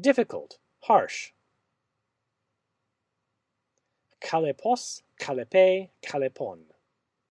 difficult, harsh. Kalepos, kalepe, kalepon.